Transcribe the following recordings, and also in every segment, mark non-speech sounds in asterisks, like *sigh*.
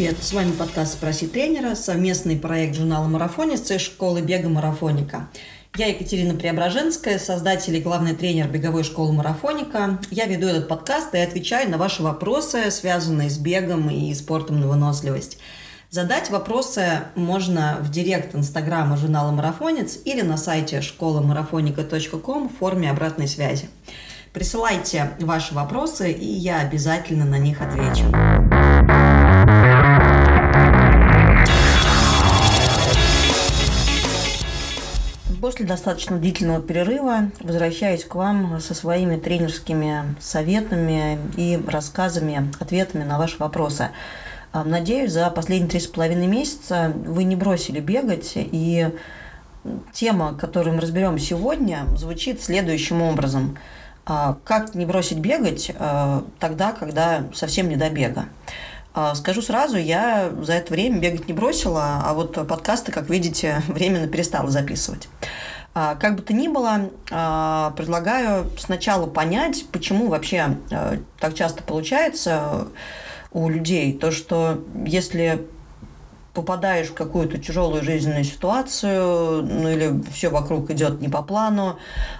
привет! С вами подкаст «Спроси тренера», совместный проект журнала «Марафонец» и школы бега «Марафоника». Я Екатерина Преображенская, создатель и главный тренер беговой школы «Марафоника». Я веду этот подкаст и отвечаю на ваши вопросы, связанные с бегом и спортом на выносливость. Задать вопросы можно в директ инстаграма журнала «Марафонец» или на сайте школамарафоника.ком в форме обратной связи. Присылайте ваши вопросы, и я обязательно на них отвечу. После достаточно длительного перерыва возвращаюсь к вам со своими тренерскими советами и рассказами, ответами на ваши вопросы. А, надеюсь, за последние три с половиной месяца вы не бросили бегать, и тема, которую мы разберем сегодня, звучит следующим образом. А, как не бросить бегать а, тогда, когда совсем не до бега? Скажу сразу, я за это время бегать не бросила, а вот подкасты, как видите, *laughs* временно перестала записывать. Как бы то ни было, предлагаю сначала понять, почему вообще так часто получается у людей. То, что если попадаешь в какую-то тяжелую жизненную ситуацию, ну или все вокруг идет не по плану, а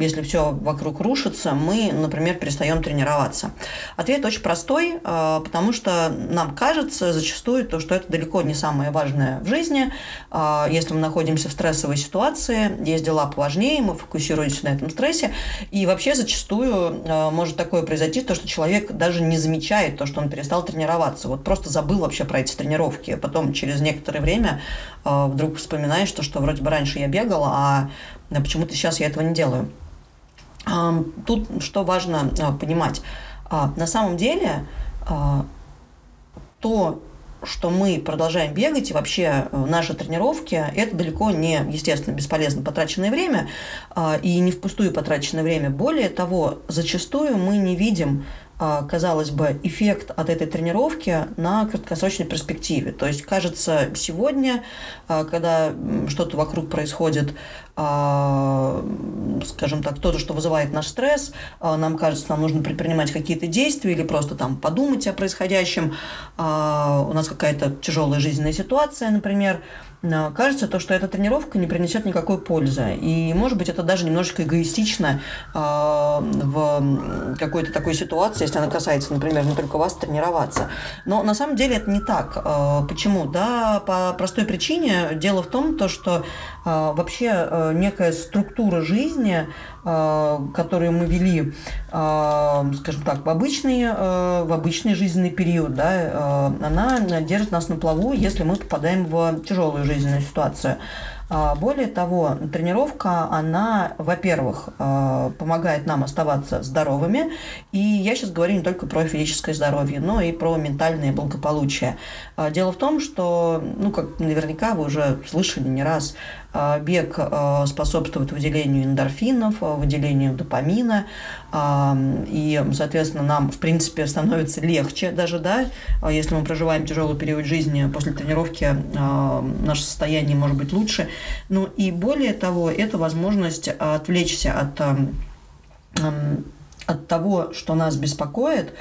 если все вокруг рушится, мы, например, перестаем тренироваться. Ответ очень простой, а, потому что нам кажется зачастую то, что это далеко не самое важное в жизни. А, если мы находимся в стрессовой ситуации, есть дела поважнее, мы фокусируемся на этом стрессе, и вообще зачастую а, может такое произойти, то, что человек даже не замечает то, что он перестал тренироваться, вот просто забыл вообще про эти тренировки, потом через некоторое время вдруг вспоминаешь то, что вроде бы раньше я бегала, а почему-то сейчас я этого не делаю. Тут что важно а, понимать. А, на самом деле а, то, что мы продолжаем бегать, и вообще э, наши тренировки, это далеко не, естественно, бесполезно потраченное время и не впустую потраченное время. Более того, зачастую мы не видим казалось бы, эффект от этой тренировки на краткосрочной перспективе. То есть, кажется, сегодня, когда что-то вокруг происходит, а, скажем так, то, что вызывает наш стресс, а, нам кажется, нам нужно предпринимать какие-то действия или просто там подумать о происходящем, а, у нас какая-то тяжелая жизненная ситуация, например, кажется то, что эта тренировка не принесет никакой пользы. И, может быть, это даже немножечко эгоистично в какой-то такой ситуации, если она касается, например, не только вас, тренироваться. Но на самом деле это не так. Почему? Да, по простой причине. Дело в том, то, что вообще некая структура жизни, э, которую мы вели, э, скажем так, в обычный, э, в обычный жизненный период, да, она держит нас на плаву, если мы попадаем в тяжелую жизненную ситуацию. А, более того, тренировка, она, во-первых, а, помогает нам оставаться здоровыми, и я сейчас говорю не только про физическое здоровье, но и про ментальное благополучие. А, дело в том, что, ну, как наверняка вы уже слышали не раз, бег способствует выделению эндорфинов, выделению допамина, и, соответственно, нам, в принципе, становится легче даже, да, если мы проживаем тяжелый период жизни, после тренировки наше состояние может быть лучше, ну и более того, это возможность отвлечься от, от того, что нас беспокоит,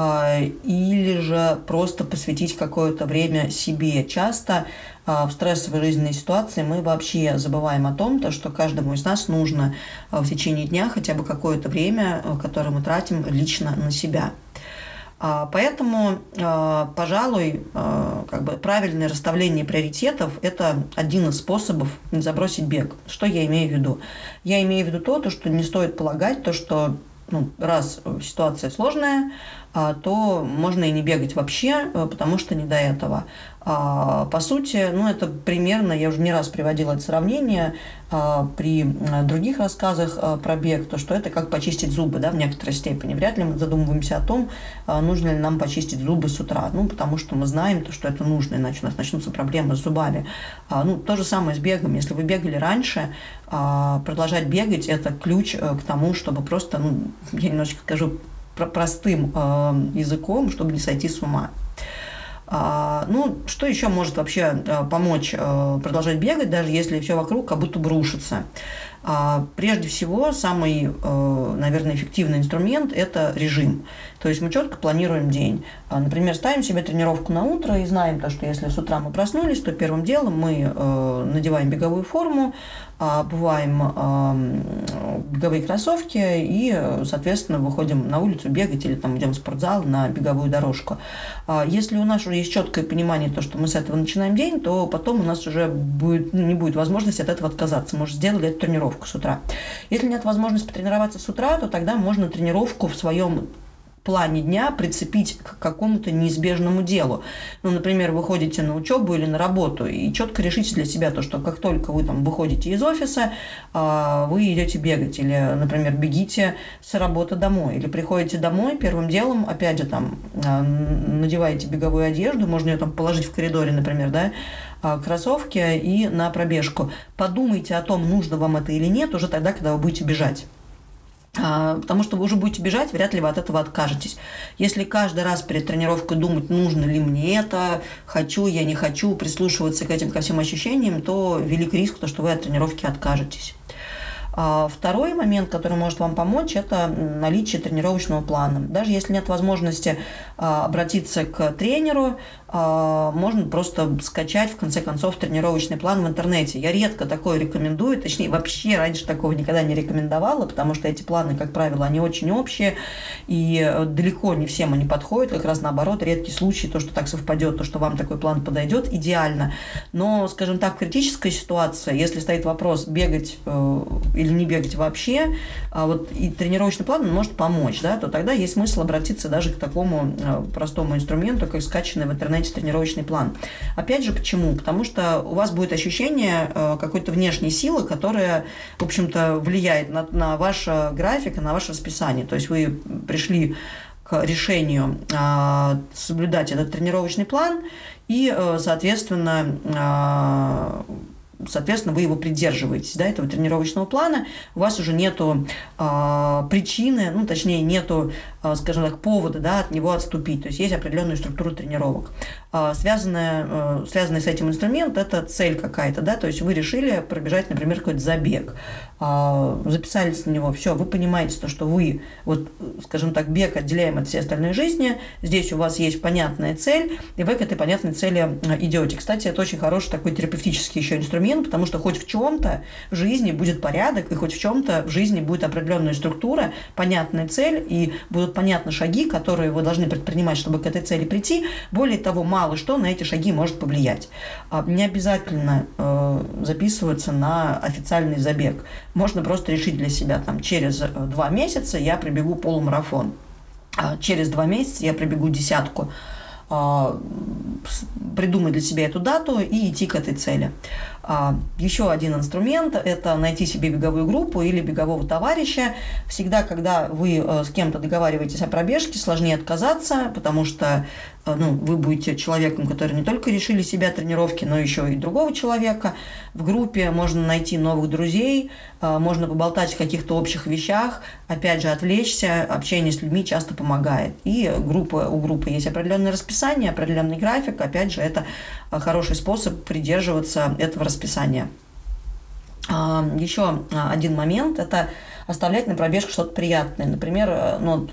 а, или же просто посвятить какое-то время себе. Часто а, в стрессовой жизненной ситуации мы вообще забываем о том, то, что каждому из нас нужно а, в течение дня хотя бы какое-то время, которое мы тратим лично на себя. Поэтому, пожалуй, как бы правильное расставление приоритетов – это один из способов забросить бег. Что я имею в виду? Я имею в виду то, то что не стоит полагать, то, что ну, раз ситуация сложная, то можно и не бегать вообще, потому что не до этого. А, по сути, ну, это примерно, я уже не раз приводила это сравнение а, при других рассказах а, про бег, то, что это как почистить зубы, да, в некоторой степени. Вряд ли мы задумываемся о том, нужно ли нам почистить зубы с утра, ну, потому что мы знаем, то, что это нужно, иначе у нас начнутся проблемы с зубами. Ну, то же самое с бегом. Если вы бегали раньше, продолжать бегать – это ключ э, к тому, чтобы просто, ну, я немножечко скажу простым языком, чтобы не сойти с ума. А, ну, что еще может вообще э, помочь э, продолжать бегать, даже если все вокруг как будто бы рушится? А, прежде всего, самый, наверное, эффективный инструмент – это режим. То есть мы четко планируем день. А, например, ставим себе тренировку на утро и знаем то, что если с утра мы проснулись, то первым делом мы надеваем беговую форму, обуваем беговые кроссовки и, соответственно, выходим на улицу бегать или там идем в спортзал на беговую дорожку. А если у нас уже есть четкое понимание, то, что мы с этого начинаем день, то потом у нас уже будет, ну, не будет возможности от этого отказаться. Мы уже сделали эту тренировку с утра. Если нет возможности потренироваться с утра, то тогда можно тренировку в своем плане дня прицепить к какому-то неизбежному делу. Ну, например, вы ходите на учебу или на работу и четко решите для себя то, что как только вы там выходите из офиса, а, вы идете бегать или, например, бегите с работы домой или приходите домой первым делом, опять же, там а, надеваете беговую одежду, можно ее там положить в коридоре, например, да, а, кроссовки и на пробежку. Подумайте о том, нужно вам это или нет, уже тогда, когда вы будете бежать. А, потому что вы уже будете бежать, вряд ли вы от этого откажетесь. Если каждый раз перед тренировкой думать, нужно ли мне это, хочу я, не хочу, прислушиваться к этим ко всем ощущениям, то велик риск, то, что вы от тренировки откажетесь. А, второй момент, который может вам помочь, это наличие тренировочного плана. Даже если нет возможности а, обратиться к тренеру, а, можно просто скачать, в конце концов, тренировочный план в интернете. Я редко такое рекомендую, точнее, вообще раньше такого никогда не рекомендовала, потому что эти планы, как правило, они очень общие, и далеко не всем они подходят, как раз наоборот, редкий случай, то, что так совпадет, то, что вам такой план подойдет, идеально. Но, скажем так, критическая ситуация, если стоит вопрос бегать э, или или не бегать вообще, а вот и тренировочный план может помочь, да, то тогда есть смысл обратиться даже к такому э, простому инструменту, как скачанный в интернете тренировочный план. Опять же, почему? Потому что у вас будет ощущение э, какой-то внешней силы, которая, в общем-то, влияет на, на ваш график и на ваше расписание. То есть вы пришли к решению соблюдать этот тренировочный план и, соответственно, соответственно, вы его придерживаетесь, да, этого тренировочного плана, у вас уже нету э, причины, ну, точнее, нету, скажем так, повода, да, от него отступить, то есть есть определенная структура тренировок. Э, связанная, э, связанный с этим инструмент – это цель какая-то, да, то есть вы решили пробежать, например, какой-то забег, э, записались на него, все, вы понимаете то, что вы, вот, скажем так, бег отделяем от всей остальной жизни, здесь у вас есть понятная цель, и вы к этой понятной цели идете. Кстати, это очень хороший такой терапевтический еще инструмент, потому что хоть в чем-то в жизни будет порядок, и хоть в чем-то в жизни будет определенная структура, понятная цель, и будут понятны шаги, которые вы должны предпринимать, чтобы к этой цели прийти. Более того, мало что на эти шаги может повлиять. А, не обязательно э, записываться на официальный забег. Можно просто решить для себя, там, через э, два месяца я пробегу полумарафон. А через два месяца я пробегу десятку а, придумать для себя эту дату и идти к этой цели. А, еще один инструмент – это найти себе беговую группу или бегового товарища. Всегда, когда вы э, с кем-то договариваетесь о пробежке, сложнее отказаться, потому что э, ну, вы будете человеком, который не только решили себя тренировки, но еще и другого человека. В группе можно найти новых друзей, э, можно поболтать о каких-то общих вещах, опять же, отвлечься, общение с людьми часто помогает. И группа, у группы есть определенное расписание, определенный график, опять же, это хороший способ придерживаться этого расписания расписания. А, Еще а, один момент – это оставлять на пробежку что-то приятное. Например, э, ну,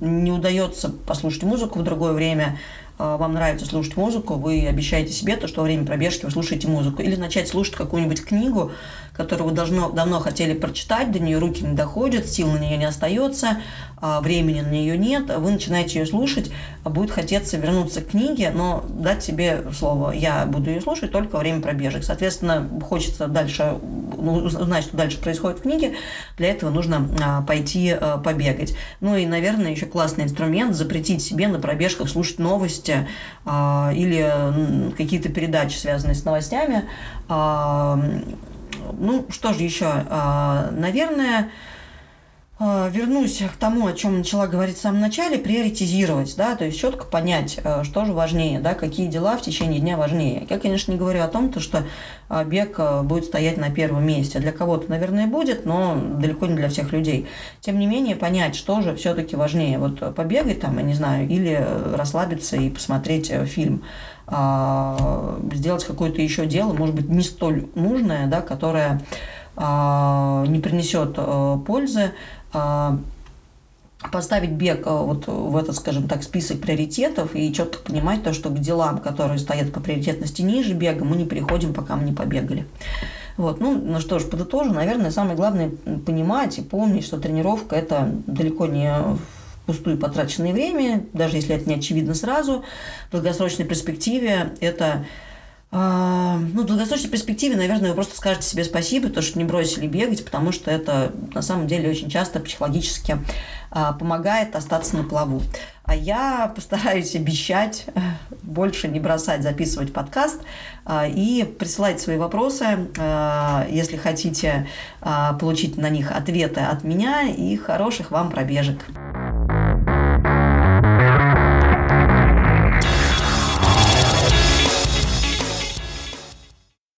не удается послушать музыку в другое время, вам нравится слушать музыку, вы обещаете себе то, что во время пробежки вы слушаете музыку. Или начать слушать какую-нибудь книгу, которую вы должно, давно хотели прочитать, до нее руки не доходят, сил на нее не остается, а, времени на нее нет, вы начинаете ее слушать, а будет хотеться вернуться к книге, но дать себе слово, я буду ее слушать только во время пробежек. Соответственно, хочется дальше ну, узнать, что дальше происходит в книге, для этого нужно а, пойти побегать. Ну и, наверное, еще классный инструмент запретить себе на пробежках слушать новости или какие-то передачи, связанные с новостями, ну, что же еще? А, наверное, а, вернусь к тому, о чем начала говорить в самом начале, приоритизировать, да, то есть четко понять, а, что же важнее, да, какие дела в течение дня важнее. Я, конечно, не говорю о том, то, что бег будет стоять на первом месте. Для кого-то, наверное, будет, но далеко не для всех людей. Тем не менее, понять, что же все-таки важнее. Вот побегать там, я не знаю, или расслабиться и посмотреть э, фильм. А, сделать какое-то еще дело, может быть, не столь нужное, да, которое не принесет пользы, поставить бег вот в этот, скажем так, список приоритетов и четко понимать то, что к делам, которые стоят по приоритетности ниже бега, мы не переходим, пока мы не побегали. Вот. Ну, ну что ж, подытожу. Наверное, самое главное понимать и помнить, что тренировка – это далеко не пустую потраченное время, даже если это не очевидно сразу. В долгосрочной перспективе это а, ну, в долгосрочной перспективе, наверное, вы просто скажете себе спасибо, то, что не бросили бегать, потому что это на самом деле очень часто психологически а, помогает остаться на плаву. А я постараюсь обещать *laughs* больше не бросать записывать подкаст а, и присылать свои вопросы, если хотите получить на них ответы от меня и хороших вам пробежек.